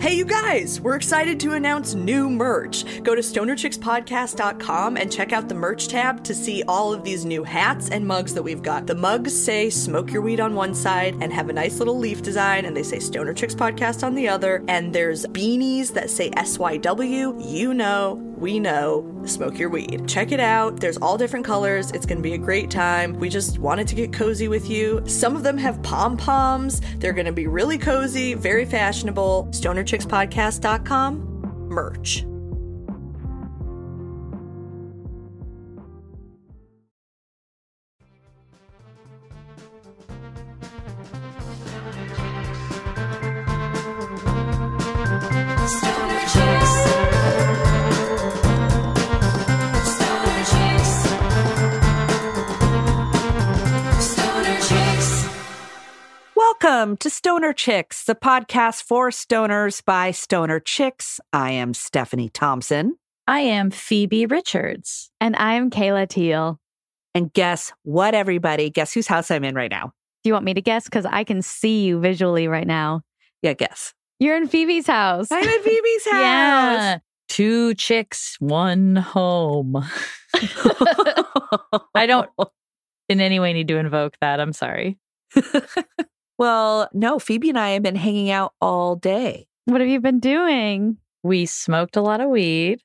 Hey, you guys, we're excited to announce new merch. Go to stonerchickspodcast.com and check out the merch tab to see all of these new hats and mugs that we've got. The mugs say smoke your weed on one side and have a nice little leaf design, and they say Stoner Chicks Podcast on the other. And there's beanies that say SYW. You know, we know, smoke your weed. Check it out. There's all different colors. It's going to be a great time. We just wanted to get cozy with you. Some of them have pom poms. They're going to be really cozy, very fashionable. StonerChicksPodcast.com merch. Welcome to Stoner Chicks, the podcast for stoners by stoner chicks. I am Stephani Thompson. I am Phoebe Richards. And I'm Kayla Teel. And guess what, everybody? Guess whose house I'm in right now? Do you want me to guess? Because I can see you visually right now. Yeah, guess. You're in Phoebe's house. I'm in Phoebe's house. Yeah. Two chicks, one home. I don't in any way need to invoke that. I'm sorry. Well, no, Phoebe and I have been hanging out all day. What have you been doing? We smoked a lot of weed.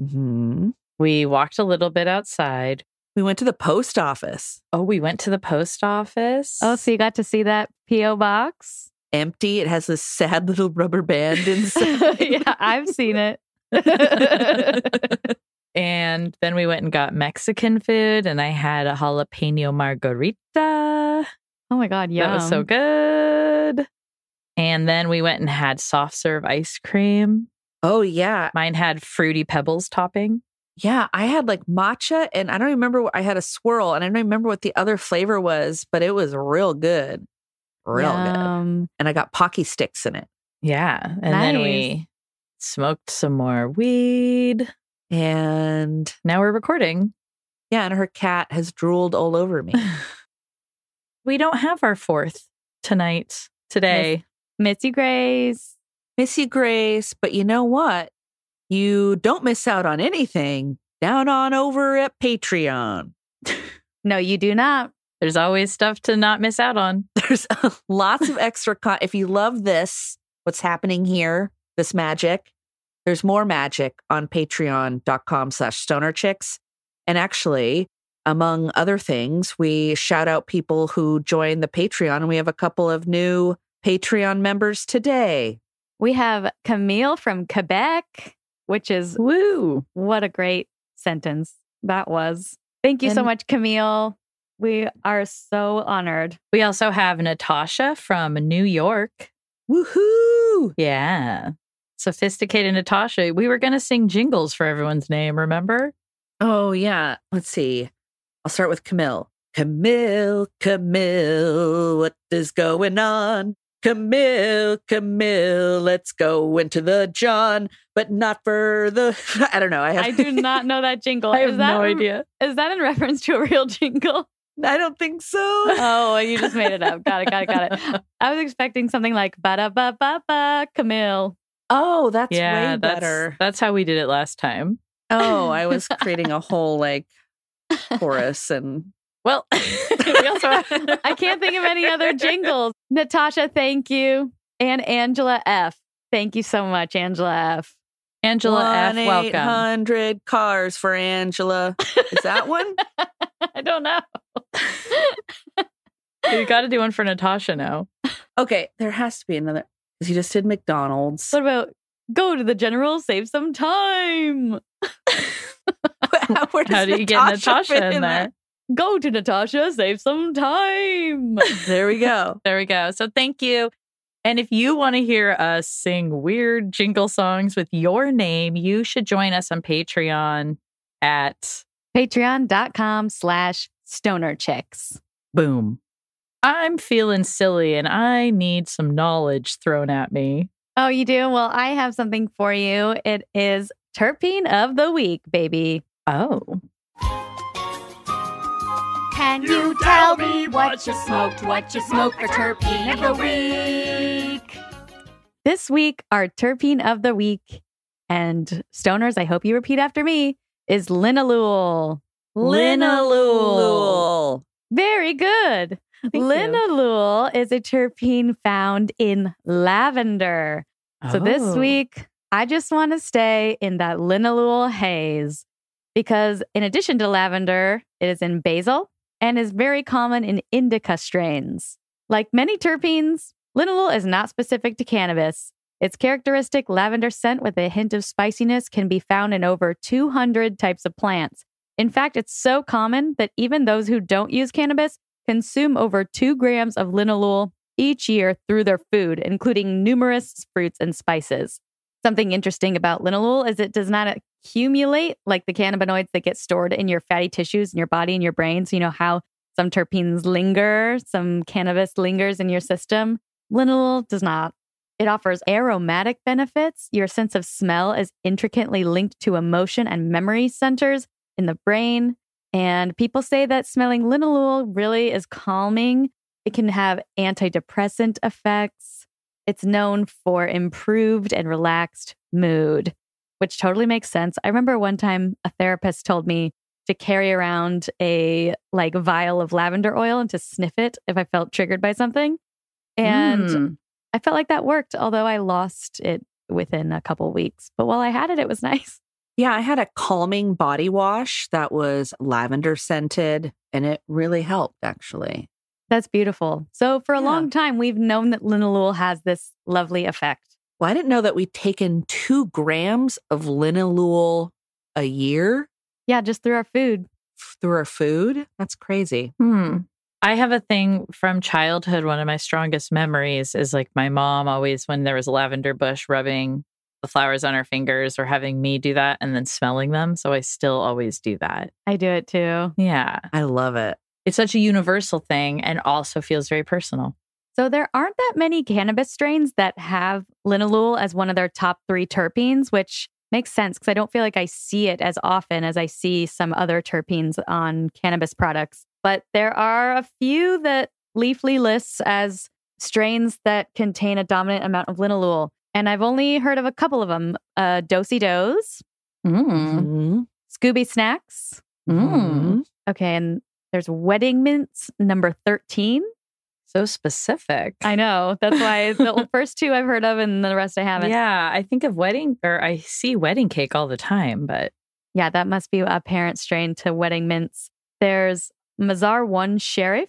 hmm We walked a little bit outside. We went to the post office. Oh, we went to the post office. Oh, so you got to see that P.O. box? Empty. It has this sad little rubber band inside. yeah, I've seen it. and then we went and got Mexican food, and I had a jalapeno margarita. Oh my God, Yeah. That was so good. And then we went and had soft serve ice cream. oh, yeah. Mine had fruity pebbles topping. Yeah, I had like matcha and I don't remember what I had a swirl and I don't remember what the other flavor was, but it was real good. Real good. And I got pocky sticks in it. Yeah. And then we smoked some more weed. And Now we're recording. yeah, and her cat has drooled all over me. we don't have our fourth tonight, today. Missy Grace. Missy Grace, but you know what? You don't miss out on anything down on over at Patreon. No, you do not. There's always stuff to not miss out on. There's lots of extra con- if you love this, what's happening here, this magic, there's more magic on patreon.com slash stoner chicks. And actually, among other things, we shout out people who join the Patreon, and we have a couple of new Patreon members today. We have Camille from Quebec, which is Woo. what a great sentence that was. Thank you so much, Camille. We are so honored. We also have Natasha from New York. Woohoo! Yeah. Sophisticated Natasha. We were going to sing jingles for everyone's name, remember? Oh, yeah. Let's see. I'll start with Camille. Camille, Camille, what is going on? Camille, Camille, let's go into the John, but not for the. I don't know. I have. I do not know that jingle. I have is that no in- idea. Is that in reference to a real jingle? I don't think so. Oh, you just made it up. Got it. Got it. Got it. I was expecting something like ba da ba ba ba Camille. Oh, that's yeah, way that's, better. That's how we did it last time. Oh, I was creating a whole like chorus and Well, we also have, I can't think of any other jingles. Natasha, thank you. And Angela F. Thank you so much, Angela F. Angela F. one eight Welcome. hundred cars for Angela. Is that one? I don't know. You got to do one for Natasha now. okay, there has to be another. Because you just did McDonald's. What about go to the general, save some time? Where does How do you get Natasha fit in there? Go to Natasha, save some time. There we go. There we go. So thank you. And if you want to hear us sing weird jingle songs with your name, you should join us on Patreon at Patreon.com slash stoner chicks. Boom. I'm feeling silly and I need some knowledge thrown at me. Oh, you do? Well, I have something for you. It is terpene of the week, baby. Oh. Can you tell me what you smoked, what you smoked for terpene of the week? This week, our terpene of the week, and stoners, I hope you repeat after me, is linalool. Linalool. Very good. Thank you. linalool is a terpene found in lavender. So this Oh. week, I just want to stay in that linalool haze because, in addition to lavender, it is in basil and is very common in indica strains. Like many terpenes, linalool is not specific to cannabis. Its characteristic lavender scent with a hint of spiciness can be found in over 200 types of plants. In fact, it's so common that even those who don't use cannabis consume over two grams of linalool each year through their food, including numerous fruits and spices. Something interesting about linalool is it does not accumulate like the cannabinoids that get stored in your fatty tissues in your body and your brain. So, you know how some terpenes linger, some cannabis lingers in your system. Linalool does not. It offers aromatic benefits. Your sense of smell is intricately linked to emotion and memory centers in the brain. And people say that smelling linalool really is calming. It can have antidepressant effects. It's known for improved and relaxed mood, which totally makes sense. I remember one time a therapist told me to carry around a like vial of lavender oil and to sniff it if I felt triggered by something. And Mm. I felt like that worked, although I lost it within a couple weeks. But while I had it, it was nice. Yeah, I had a calming body wash that was lavender scented and it really helped actually. That's beautiful. So for a Yeah. long time, we've known that linalool has this lovely effect. Well, I didn't know that we'd taken two grams of linalool a year Yeah, just through our food. through our food. That's crazy. Hmm. I have a thing from childhood. One of my strongest memories is like my mom always, when there was a lavender bush, rubbing the flowers on her fingers or having me do that and then smelling them. So I still always do that. I do it too. Yeah. I love it. It's such a universal thing and also feels very personal. So there aren't that many cannabis strains that have linalool as one of their top three terpenes, which makes sense because I don't feel like I see it as often as I see some other terpenes on cannabis products. But there are a few that Leafly lists as strains that contain a dominant amount of linalool. And I've only heard of a couple of them uh, Do-Si-Dos, Mm. Mhm. Scooby Snacks. Mhm. Okay. And there's Wedding Mints number 13. So specific. I know. That's why the first two I've heard of and the rest I haven't. Yeah. I think of wedding or I see wedding cake all the time, but Yeah, that must be a parent strain to wedding mints. There's Mazar-i-Sharif.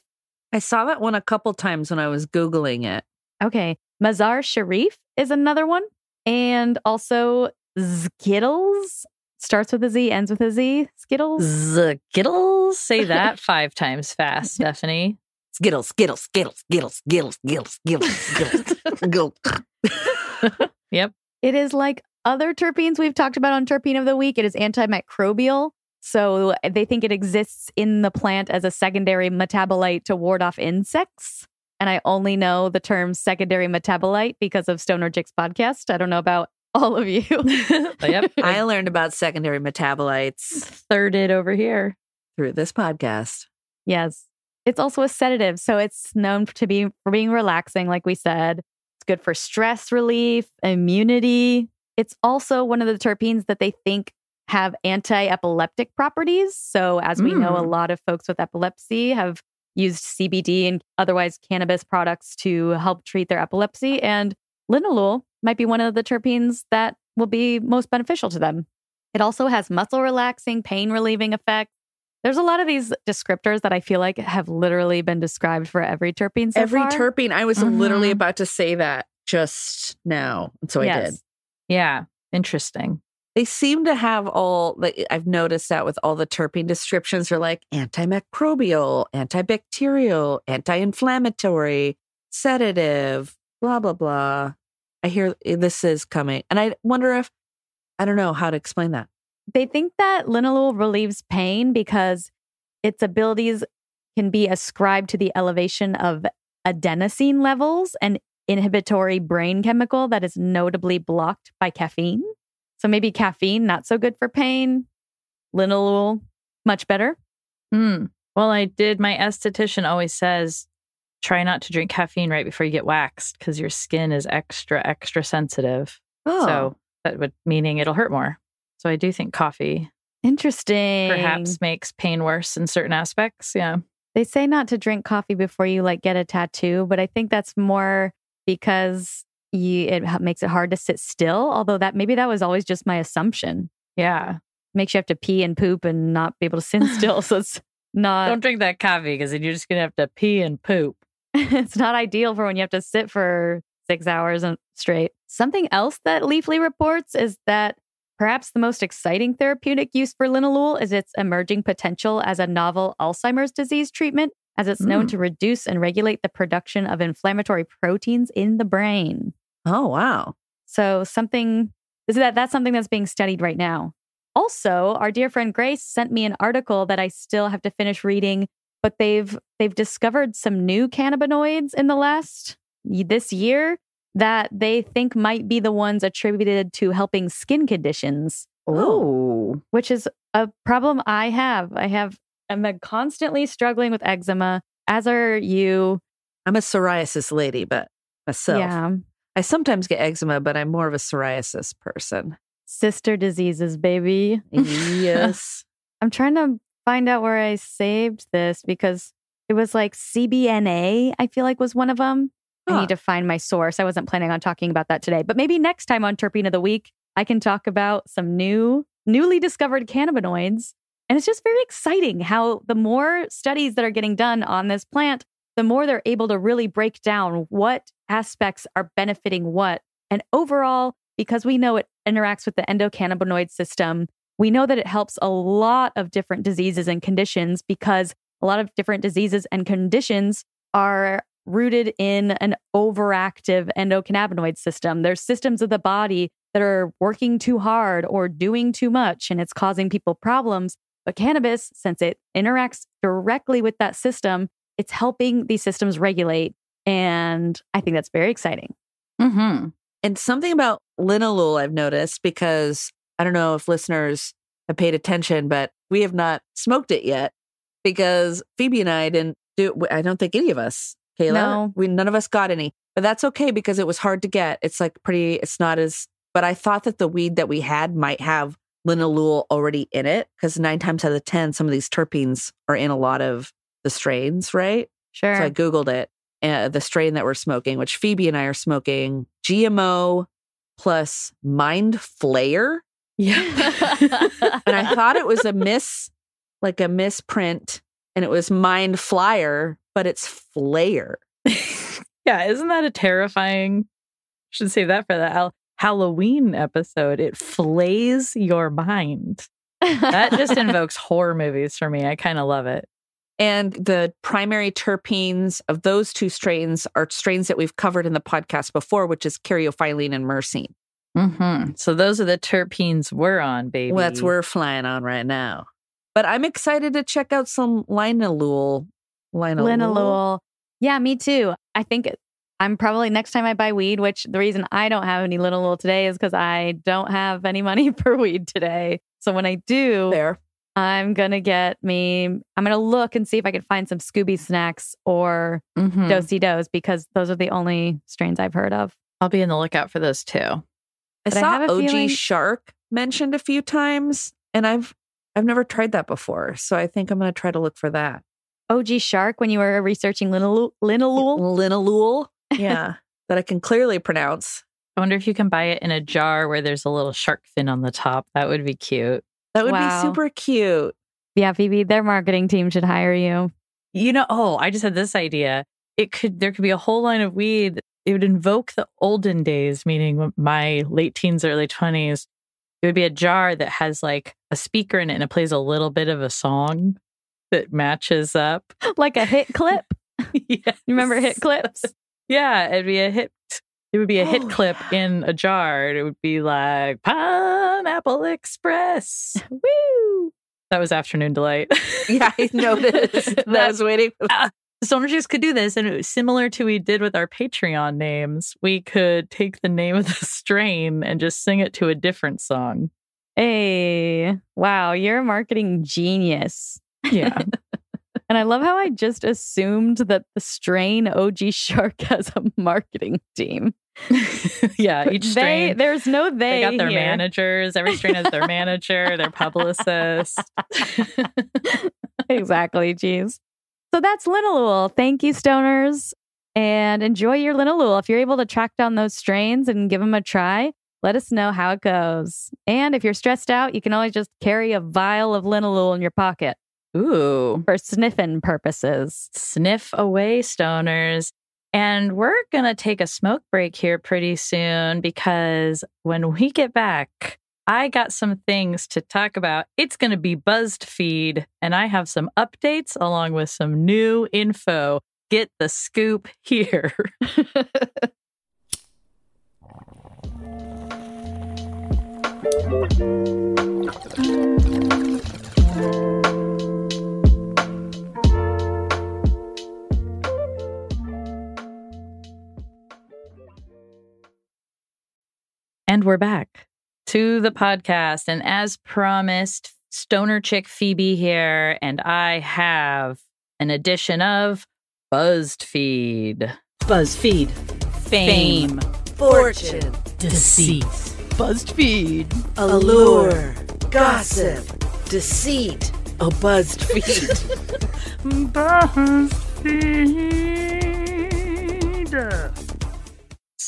I saw that one a couple times when I was Googling it. Okay. Mazar Sharif is another one. And also Skittles starts with a Z, ends with a Z. Skittles. Z. Skittles. Say that five times fast, Stephanie. Skittles, Skittles, Skittles, Skittles, Skittles, Skittles, Skittles, Skittles. Skittles. Yep. It is like other terpenes we've talked about on Terpene of the Week. It is antimicrobial. So they think it exists in the plant as a secondary metabolite to ward off insects. And I only know the term secondary metabolite because of Stoner Chicks podcast. I don't know about all of you. yep. I learned about secondary metabolites thirded over here. through this podcast. yes. It's also a sedative. So it's known to be for being relaxing, like we said. It's good for stress relief, immunity. It's also one of the terpenes that they think have anti epileptic properties. So, as we know, a Mm. lot of folks with epilepsy have used CBD and otherwise cannabis products to help treat their epilepsy. And linalool might be one of the terpenes that will be most beneficial to them. It also has muscle relaxing, pain relieving effects. There's a lot of these descriptors that I feel like have literally been described for every terpene so Every far. terpene, I was literally Mhm. about to say that just now. So I did. Yeah. Interesting. They seem to have all, like, I've noticed that with all the terpene descriptions, are like antimicrobial, antibacterial, anti inflammatory, sedative, blah, blah, blah. I hear this is coming. And I wonder if, I don't know how to explain that. They think that linalool relieves pain because its abilities can be ascribed to the elevation of adenosine levels, an inhibitory brain chemical that is notably blocked by caffeine. So maybe caffeine, not so good for pain. Linalool, much better. Hmm. Well, I did. My esthetician always says try not to drink caffeine right before you get waxed because your skin is extra, extra sensitive. Oh, So that would meaning it'll hurt more. So I do think coffee Interesting. perhaps makes pain worse in certain aspects. Yeah. They say not to drink coffee before you like get a tattoo, but I think that's more because you, it makes it hard to sit still. Although that maybe that was always just my assumption. Yeah. Makes you have to pee and poop and not be able to sit still. so it's not Don't drink that coffee because then you're just going to have to pee and poop. it's not ideal for when you have to sit for six hours and- straight. Something else that Leafly reports is that perhaps the most exciting therapeutic use for linalool is its emerging potential as a novel Alzheimer's disease treatment, as it's known Mm. to reduce and regulate the production of inflammatory proteins in the brain. oh wow. So something is that that's something that's being studied right now. Also, our dear friend Grace sent me an article that I still have to finish reading, but they've they've discovered some new cannabinoids in the last this year that they think might be the ones attributed to helping skin conditions, Oh, which is a problem I have. I have I'm constantly struggling with eczema, as are you. I'm a psoriasis lady, but myself, Yeah. I sometimes get eczema, but I'm more of a psoriasis person. Sister diseases, baby. yes. I'm trying to find out where I saved this because it was like CBNA, I feel like was one of them. I need to find my source. I wasn't planning on talking about that today, but maybe next time on Terpene of the Week, I can talk about some new, newly discovered cannabinoids. And it's just very exciting how the more studies that are getting done on this plant, the more they're able to really break down what aspects are benefiting what. And overall, because we know it interacts with the endocannabinoid system, we know that it helps a lot of different diseases and conditions because a lot of different diseases and conditions are rooted in an overactive endocannabinoid system. There's systems of the body that are working too hard or doing too much, and it's causing people problems. But cannabis, since it interacts directly with that system, it's helping these systems regulate. And I think that's very exciting. Mm-hmm. And something about linalool I've noticed because I don't know if listeners have paid attention, but we have not smoked it yet because Phoebe and I didn't do. I don't think any of us, Kayla, No. we none of us got any. But that's okay because it was hard to get. It's like pretty. It's not as. But I thought that the weed that we had might have linalool already in it because nine times out of ten, some of these terpenes are in a lot of the strains, right? Sure. So I Googled it, uh, the strain that we're smoking, which Phoebe and I are smoking GMO plus Mind Flayer. Yeah. And I thought it was a miss, like a misprint, and it was Mind Flyer, but it's Flayer. yeah. Isn't that a terrifying? Should save that for the Hal- Halloween episode. It flays your mind. That just invokes horror movies for me. I kind of love it. And the primary terpenes of those two strains are strains that we've covered in the podcast before, which is caryophyllene and myrcene. Mm-hmm. So those are the terpenes we're on, baby. Well, that's we're flying on right now. But I'm excited to check out some linalool. Linalool. Linalool. Yeah, me too. I think I'm probably next time I buy weed, which the reason I don't have any linalool today is because I don't have any money for weed today. So when I do, There. I'm gonna get me. I'm gonna look and see if I can find some Scooby snacks or Mhm. Do-Si-Dos because those are the only strains I've heard of. I'll be in the lookout for those too. I But I saw have a OG feeling- Shark mentioned a few times, and I've I've never tried that before. So I think I'm going to try to look for that. OG Shark when you were researching linalool. linalool? Linalool. Yeah, that I can clearly pronounce. I wonder if you can buy it in a jar where there's a little shark fin on the top. That would be cute. That would Wow. be super cute. Yeah, Phoebe, their marketing team should hire you. You know, oh, I just had this idea. It could there could be a whole line of weed. It would invoke the olden days, meaning my late teens, early twenties. It would be a jar that has like a speaker in it and it plays a little bit of a song that matches up. like a hit clip. yes. You remember hit clips? Yeah, it'd be a hit. It would be a hit Oh, clip yeah. in a jar. It would be like Pineapple Express. Woo! That was Afternoon Delight. Yeah, I noticed. that I was waiting. For Ah, Chicks could do this, and it was similar to we did with our Patreon names. We could take the name of the strain and just sing it to a different song. Hey, wow, you're a marketing genius. Yeah, And I love how I just assumed that the strain OG Shark has a marketing team. yeah, each they, strain. there's no they. They got their here. managers. Every strain has their manager, their publicist. exactly. Geez. So that's Linalool. Thank you, stoners, and enjoy your Linalool. If you're able to track down those strains and give them a try, let us know how it goes. And if you're stressed out, you can always just carry a vial of Linalool in your pocket Ooh. for sniffing purposes. Sniff away, stoners. And we're going to take a smoke break here pretty soon because when we get back, I got some things to talk about. It's going to be Buzzed Feed, and I have some updates along with some new info. Get the scoop here. And we're back to the podcast. And as promised, Stoner Chick Phoebe here, and I have an edition of BuzzFeed. Feed. Buzzed Feed. Fame. Fortune. Deceit. Buzzed Feed. allure, gossip, deceit, a buzzed feed.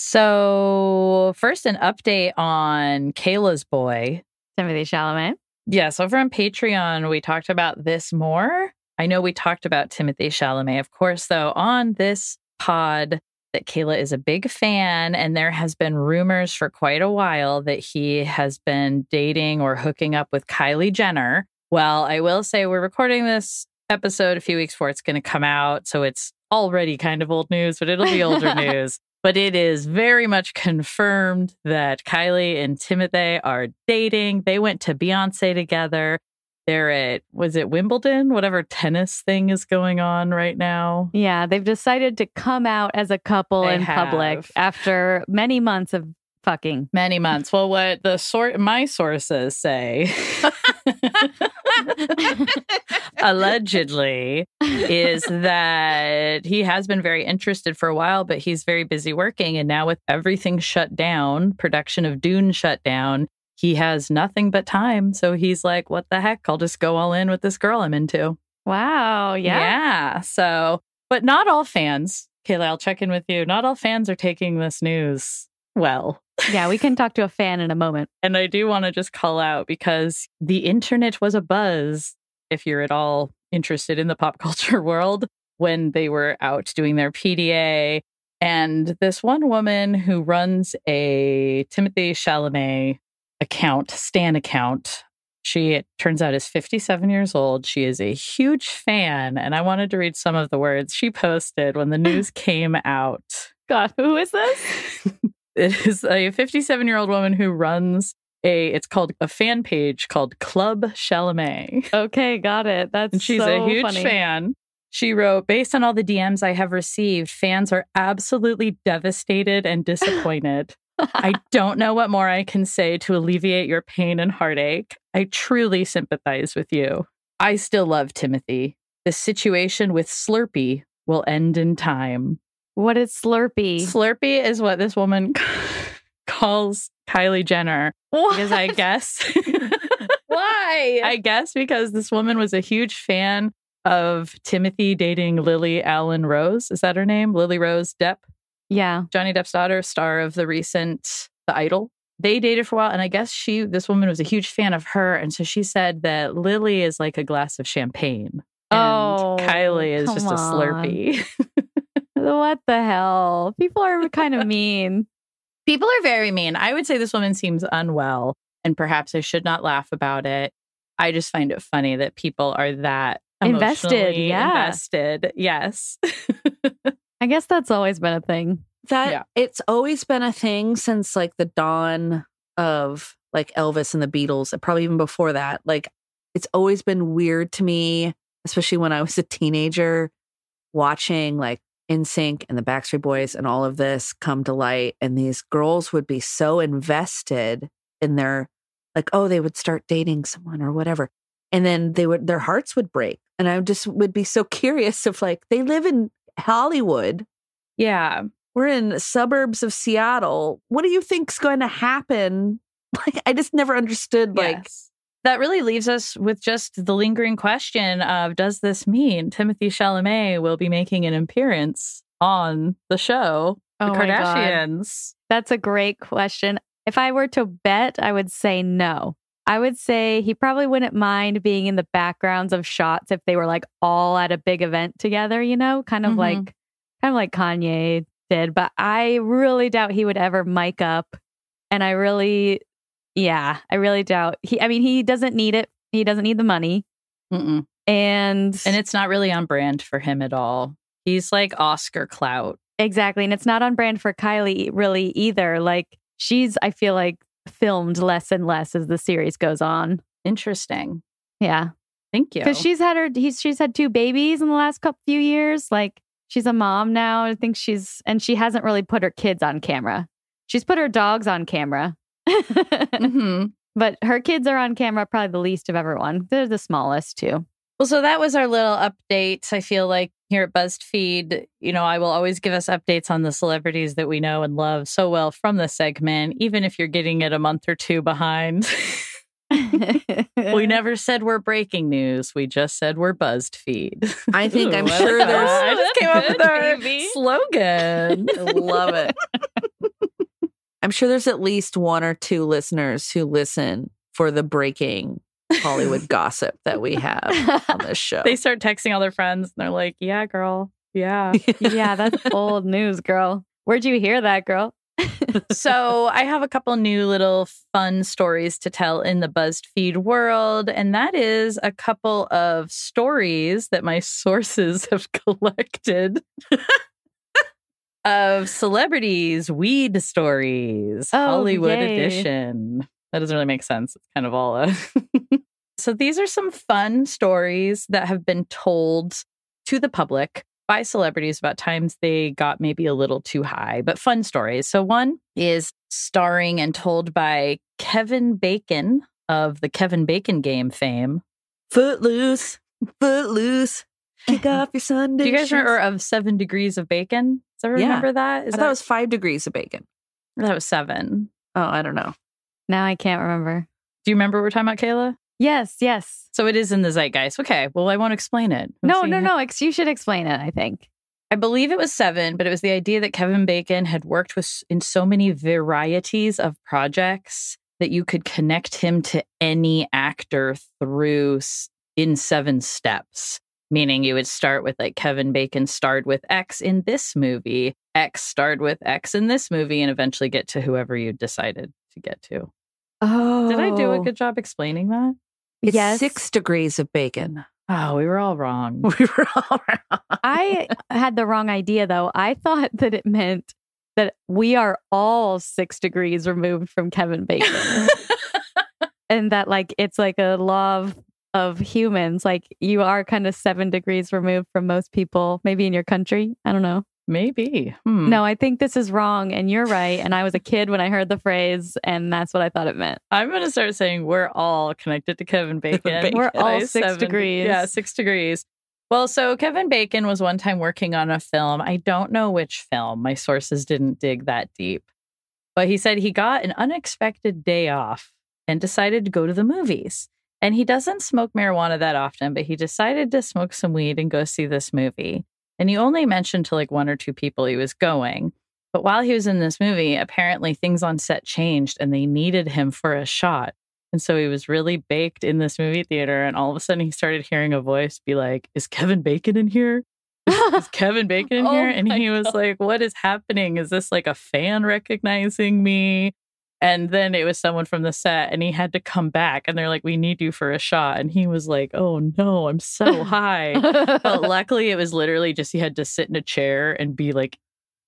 So, first, an update on Kayla's boy. Timothy Chalamet. Yes, over on Patreon, we talked about this more. I know we talked about Timothy Chalamet, of course, though, on this pod that Kayla is a big fan, and there has been rumors for quite a while that he has been dating or hooking up with Kylie Jenner. Well, I will say we're recording this episode a few weeks before it's going to come out, so it's already kind of old news, but it'll be older news. But it is very much confirmed that Kylie and Timothy are dating. They went to Beyonce together. They're at, was it Wimbledon? Whatever tennis thing is going on right now. Yeah, they've decided to come out as a couple They in public after many months of fucking. Many months. Well, what the sort my sources say allegedly is that he has been very interested for a while, but he's very busy working. And now with everything shut down, production of Dune shut down, he has nothing but time. So he's like, what the heck? I'll just go all in with this girl I'm into. Wow. Yeah. Yeah. So, but not all fans, Kayla, I'll check in with you. Not all fans are taking this news well. Yeah, we can talk to a fan in a moment. And I do want to just call out because the internet was a buzz, if you're at all interested in the pop culture world, when they were out doing their PDA. And this one woman who runs a Timothy Chalamet account, Stan account, she it turns out is 57 years old. She is a huge fan. And I wanted to read some of the words she posted when the news came out. God, who is this? It is a 57 year old woman who runs a, it's called a fan page called Club Chalamet. Okay, got it. That's And she's so a huge funny. fan. She wrote, based on all the DMs I have received, fans are absolutely devastated and disappointed. I don't know what more I can say to alleviate your pain and heartache. I truly sympathize with you. I still love Timothy. The situation with Slurpee will end in time. What is Slurpee? Slurpee is what this woman calls Kylie Jenner. Because I guess Why? I guess because this woman was a huge fan of Timothy dating Lily Allen Rose. Is that her name? Lily Rose Depp, yeah. Johnny Depp's daughter, star of the recent The Idol. They dated for a while, and I guess she, this woman, was a huge fan of her, and so she said that Lily is like a glass of champagne, and Oh, Kylie is just a come. Slurpee. What the hell? People are kind of mean. People are very mean. I would say this woman seems unwell, and perhaps I should not laugh about it. I just find it funny that people are that Invested, emotionally yeah. Invested, yes. I guess that's always been a thing. That Yeah. it's always been a thing since like the dawn of like Elvis and the Beatles, and probably even before that. Like it's always been weird to me, especially when I was a teenager, watching like NSYNC and the Backstreet Boys and all of this come to light. And these girls would be so invested in their like, oh, they would start dating someone or whatever. and then they would their hearts would break. And I just would be so curious if like they live in Hollywood. Yeah. We're in suburbs of Seattle. What do you think's going to happen? Like I just never understood like Yes. That really leaves us with just the lingering question of does this mean Timothy Chalamet will be making an appearance on the show, The Oh God. Kardashians? That's a great question. If I were to bet, I would say no. I would say he probably wouldn't mind being in the backgrounds of shots if they were like all at a big event together, you know, kind of Mhm. like kind of like Kanye did, but I really doubt he would ever mic up. And I really yeah, I really doubt he I mean he doesn't need it. He doesn't need the money. Mm-mm. And And it's not really on brand for him at all. He's like Oscar clout. Exactly. And it's not on brand for Kylie really either. Like she's, I feel like, filmed less and less as the series goes on. Interesting. Yeah. Thank you. Because she's had her, he's, she's had two babies in the last couple few years. Like she's a mom now. I think she's, and she hasn't really put her kids on camera. She's put her dogs on camera. hmm but her kids are on camera, probably the least of everyone. They're the smallest too. Well, so that was our little update. I feel like here at Buzzed Feed, you know, I will always give us updates on the celebrities that we know and love so well from the segment, even if you're getting it a month or two behind. we never said we're breaking news. We just said we're Buzzed Feed. I think I'm sure there's that. I just came up with our Baby. slogan. I love it. I'm sure there's at least one or two listeners who listen for the breaking Hollywood gossip that we have on this show. They start texting all their friends and they're like, yeah, girl. Yeah. yeah, that's old news, girl. Where'd you hear that, girl? so I have a couple new little fun stories to tell in the Buzzed Feed world, and that is a couple of stories that my sources have collected of celebrities, weed stories, Oh, Hollywood yay. edition. That doesn't really make sense. It's kind of all a. so these are some fun stories that have been told to the public by celebrities about times they got maybe a little too high, but fun stories. So one is starring and told by Kevin Bacon of the Kevin Bacon game fame. Footloose, footloose, kick off your Sunday. Do you guys shoes. remember of Seven Degrees of Bacon? Does everyone Yeah. remember that? Is I that thought it was five degrees of bacon. that was seven? Oh, I don't know. Now I can't remember. Do you remember what we're talking about, Kayla? Yes, yes. So it is in the zeitgeist. Okay, well, I won't explain it. No, Let's no, no. Ex- you should explain it, I think. I believe it was seven, but it was the idea that Kevin Bacon had worked with in so many varieties of projects that you could connect him to any actor through in seven steps. Meaning you would start with like Kevin Bacon starred with X in this movie, X starred with X in this movie, and eventually get to whoever you decided to get to. Oh. Did I do a oh. good job explaining that? It's yes. six degrees of bacon. Oh, we were all wrong. We were all wrong. I had the wrong idea, though. I thought that it meant that we are all six degrees removed from Kevin Bacon. and that, like, it's like a law of, of humans. Like, you are kind of seven degrees removed from most people, maybe in your country. I don't know. Maybe. Hmm. No, I think this is wrong. And you're right. And I was a kid when I heard the phrase, and that's what I thought it meant. I'm going to start saying we're all connected to Kevin Bacon. Bacon. We're all six seven- degrees. Yeah, six degrees. Well, so Kevin Bacon was one time working on a film. I don't know which film. My sources didn't dig that deep. But he said he got an unexpected day off and decided to go to the movies. And he doesn't smoke marijuana that often, but he decided to smoke some weed and go see this movie. And he only mentioned to like one or two people he was going. But while he was in this movie, apparently things on set changed and they needed him for a shot. And so he was really baked in this movie theater. And all of a sudden he started hearing a voice be like, Is Kevin Bacon in here? Is Kevin Bacon in Oh here? And he was God. like, What is happening? Is this like a fan recognizing me? And then it was someone from the set and he had to come back and they're like, We need you for a shot. And he was like, Oh no, I'm so high. but luckily it was literally just he had to sit in a chair and be like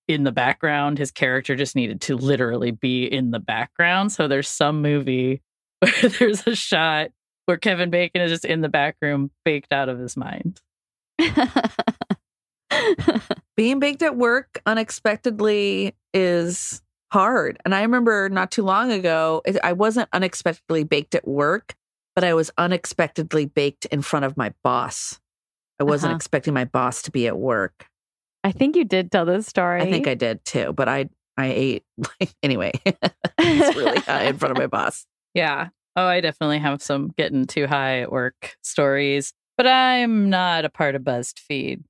in the background. His character just needed to literally be in the background. So there's some movie where there's a shot where Kevin Bacon is just in the back room, baked out of his mind. Being baked at work unexpectedly is hard. And I remember not too long ago, I wasn't unexpectedly baked at work, but I was unexpectedly baked in front of my boss. I wasn't Uh-huh. expecting my boss to be at work. I think you did tell this story. I think I did too, but I I ate like anyway. it's really high in front of my boss. Yeah. Oh, I definitely have some getting too high at work stories, but I'm not a part of Buzzed Feed.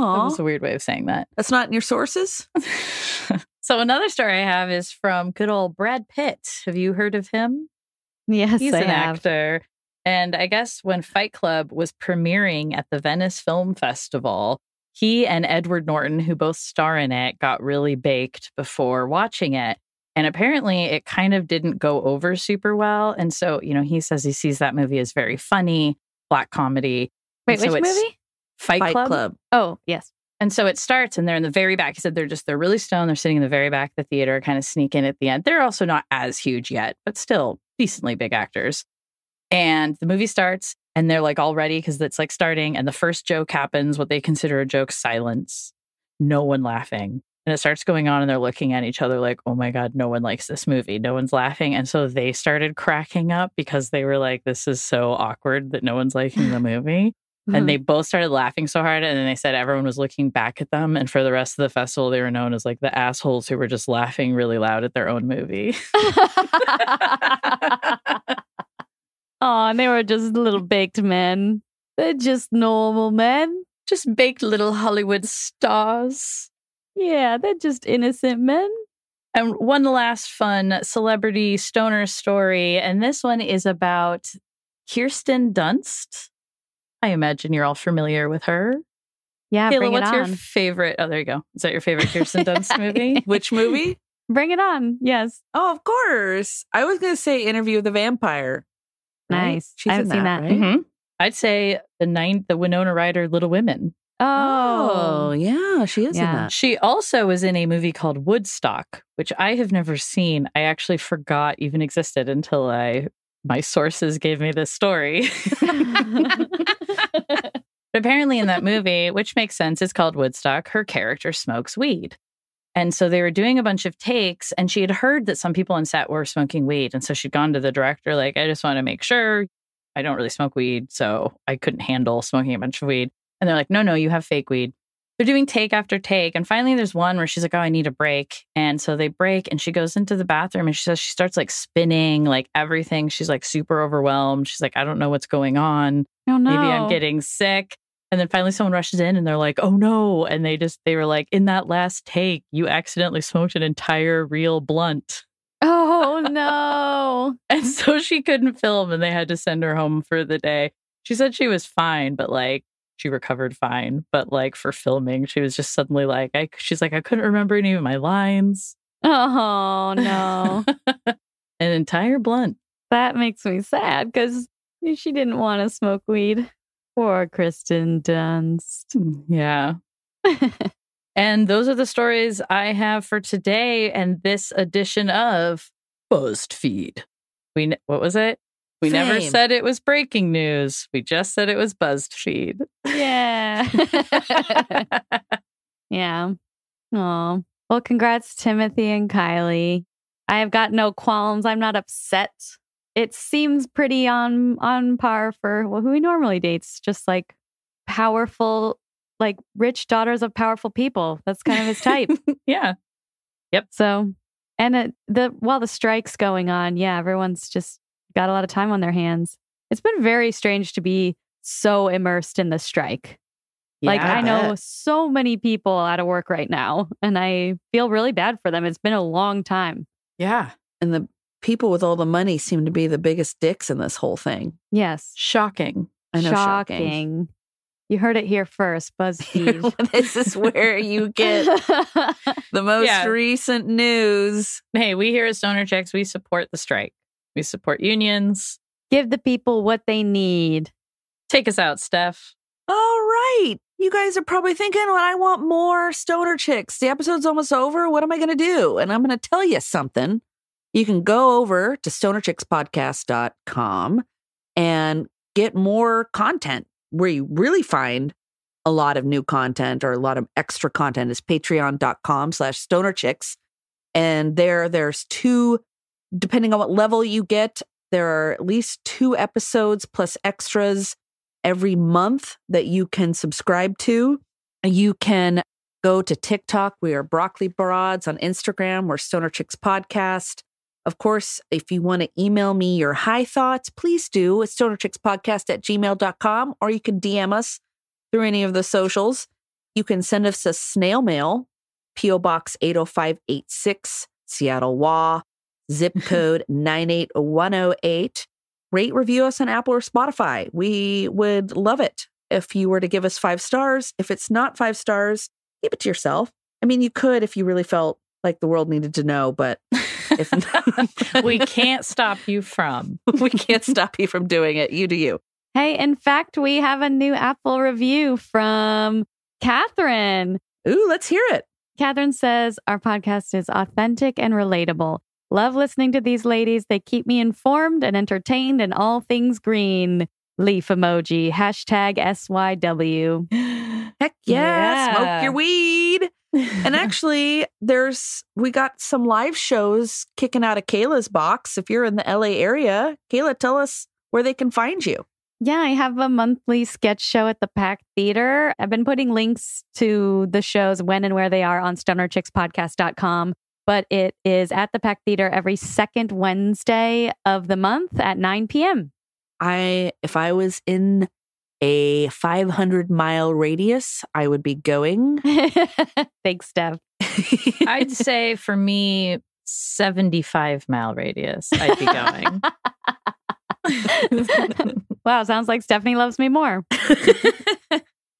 That was a weird way of saying that. that's not in your sources. so another story I have is from good old Brad Pitt. Have you heard of him? yes, He's I an have. actor. And I guess when Fight Club was premiering at the Venice Film Festival, he and Edward Norton, who both star in it, got really baked before watching it. And apparently it kind of didn't go over super well. And so, you know, he says he sees that movie as very funny, black comedy. Wait, so which movie? Fight, Fight Club. Club. Oh, yes. And so it starts and they're in the very back. He said they're just, they're really stoned. They're sitting in the very back of the theater, kind of sneak in at the end. They're also not as huge yet, but still decently big actors. And the movie starts and they're like all ready because it's like starting. And the first joke happens, what they consider a joke silence, no one laughing. And it starts going on and they're looking at each other like, oh my God, no one likes this movie. No one's laughing. And so they started cracking up because they were like, this is so awkward that no one's liking the movie. And they mm-hmm. both started laughing so hard. And then they said everyone was looking back at them. And for the rest of the festival, they were known as like the assholes who were just laughing really loud at their own movie. oh, and they were just little baked men. They're just normal men. just baked little Hollywood stars. Yeah, they're just innocent men. And one last fun celebrity stoner story. And this one is about Kirsten Dunst. I imagine you're all familiar with her. Yeah, Kayla, bring what's it your on. favorite? Oh, there you go. Is that your favorite Kirsten Dunst movie? Which movie? bring it on. Yes. Oh, of course. I was going to say Interview with the Vampire. Right? Nice. She's I haven't seen that, that. right? Mhm. I'd say the nine, the Winona Ryder Little Women. Oh, Oh. yeah, she is in Yeah. that. She also was in a movie called Woodstock, which I have never seen. I actually forgot even existed until I my sources gave me this story. But apparently, in that movie, which makes sense, it's called Woodstock, her character smokes weed. And so they were doing a bunch of takes, and she had heard that some people on set were smoking weed. And so she'd gone to the director, like, I just want to make sure I don't really smoke weed. So I couldn't handle smoking a bunch of weed. And they're like, no, no, you have fake weed. They're doing take after take. And finally, there's one where she's like, oh, I need a break. And so they break, and she goes into the bathroom and she says she starts like spinning, like everything. She's like super overwhelmed. She's like, I don't know what's going on Oh no. maybe I'm getting sick. And then finally someone rushes in and they're like, oh no. And they just, they were like, in that last take, you accidentally smoked an entire real blunt. Oh no. And so she couldn't film and they had to send her home for the day. She said she was fine, but like she recovered fine. But like for filming, she was just suddenly like, I, she's like, I couldn't remember any of my lines. Oh no. An entire blunt. that makes me sad because she didn't want to smoke weed. Poor Kristen Dunst. Mm, yeah. And those are the stories I have for today and this edition of Buzzed Feed. We what was it? We never said it was breaking news. We just said it was Buzzed Feed. yeah. yeah. Oh. Well, congrats, Timothy and Kylie. I have got no qualms. I'm not upset. It seems pretty on on par for well, who he normally dates, just like powerful, like rich daughters of powerful people. That's kind of his type. yeah. Yep. So, and it, the while the strike's going on, yeah, everyone's just got a lot of time on their hands. It's been very strange to be so immersed in the strike. like Yeah. I know so many people out of work right now, and I feel really bad for them. It's been a long time. Yeah. And the people with all the money seem to be the biggest dicks in this whole thing. Yes, Shocking. I know, shocking. shocking. You heard it here first, Buzzed Feed. this is where you get the most Yeah. recent news. Hey, we here at Stoner Chicks, we support the strike. We support unions. Give the people what they need. Take us out, Steph. All right. You guys are probably thinking, well, I want more stoner chicks. The episode's almost over. What am I going to do? And I'm going to tell you something. You can go over to stonerchickspodcast.com and get more content where you really find a lot of new content or a lot of extra content is patreon.com slash stonerchicks. And there, there's two, depending on what level you get There are at least two episodes plus extras every month that you can subscribe to. You can go to TikTok. We are Broccoli Broads on Instagram. We're Stoner Chicks Podcast. Of course, if you want to email me your high thoughts, please do. It's stonerchickspodcast at gmail.com, or you can DM us through any of the socials. You can send us a snail mail, P.O. Box 80586, Seattle, WA, zip code 98108. Rate, review us on Apple or Spotify. We would love it if you were to give us five stars. If it's not five stars, keep it to yourself. I mean, you could if you really felt like the world needed to know, but if we can't stop you from. we can't stop you from doing it. You do you. Hey, in fact, we have a new Apple review from Catherine. Ooh, let's hear it. Catherine says, Our podcast is authentic and relatable. Love listening to these ladies. They keep me informed and entertained in all things green. Leaf emoji, hashtag SYW. Heck yeah, Yeah. smoke your weed. And actually, there's we got some live shows kicking out of Kayla's box. If you're in the LA area, Kayla, tell us where they can find you. Yeah, I have a monthly sketch show at the Pack Theater. I've been putting links to the shows when and where they are on stonerchickspodcast.com, but it is at the Pack Theater every second Wednesday of the month at 9 p.m. I if I was in a 500 mile radius, I would be going. Thanks, Steph. I'd say for me, 75 mile radius, I'd be going. wow, sounds like Stephani loves me more.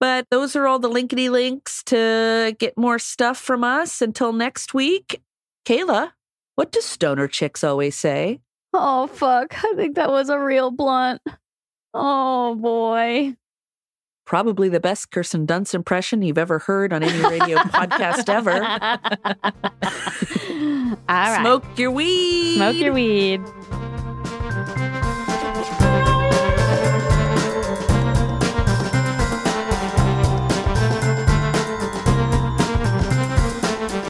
but those are all the linkity links to get more stuff from us. Until next week, Kayla, what do stoner chicks always say? Oh, fuck. I think that was a real blunt. Oh, boy. Probably the best Kirsten Dunst impression you've ever heard on any radio podcast ever. All right. Smoke your weed. Smoke your weed.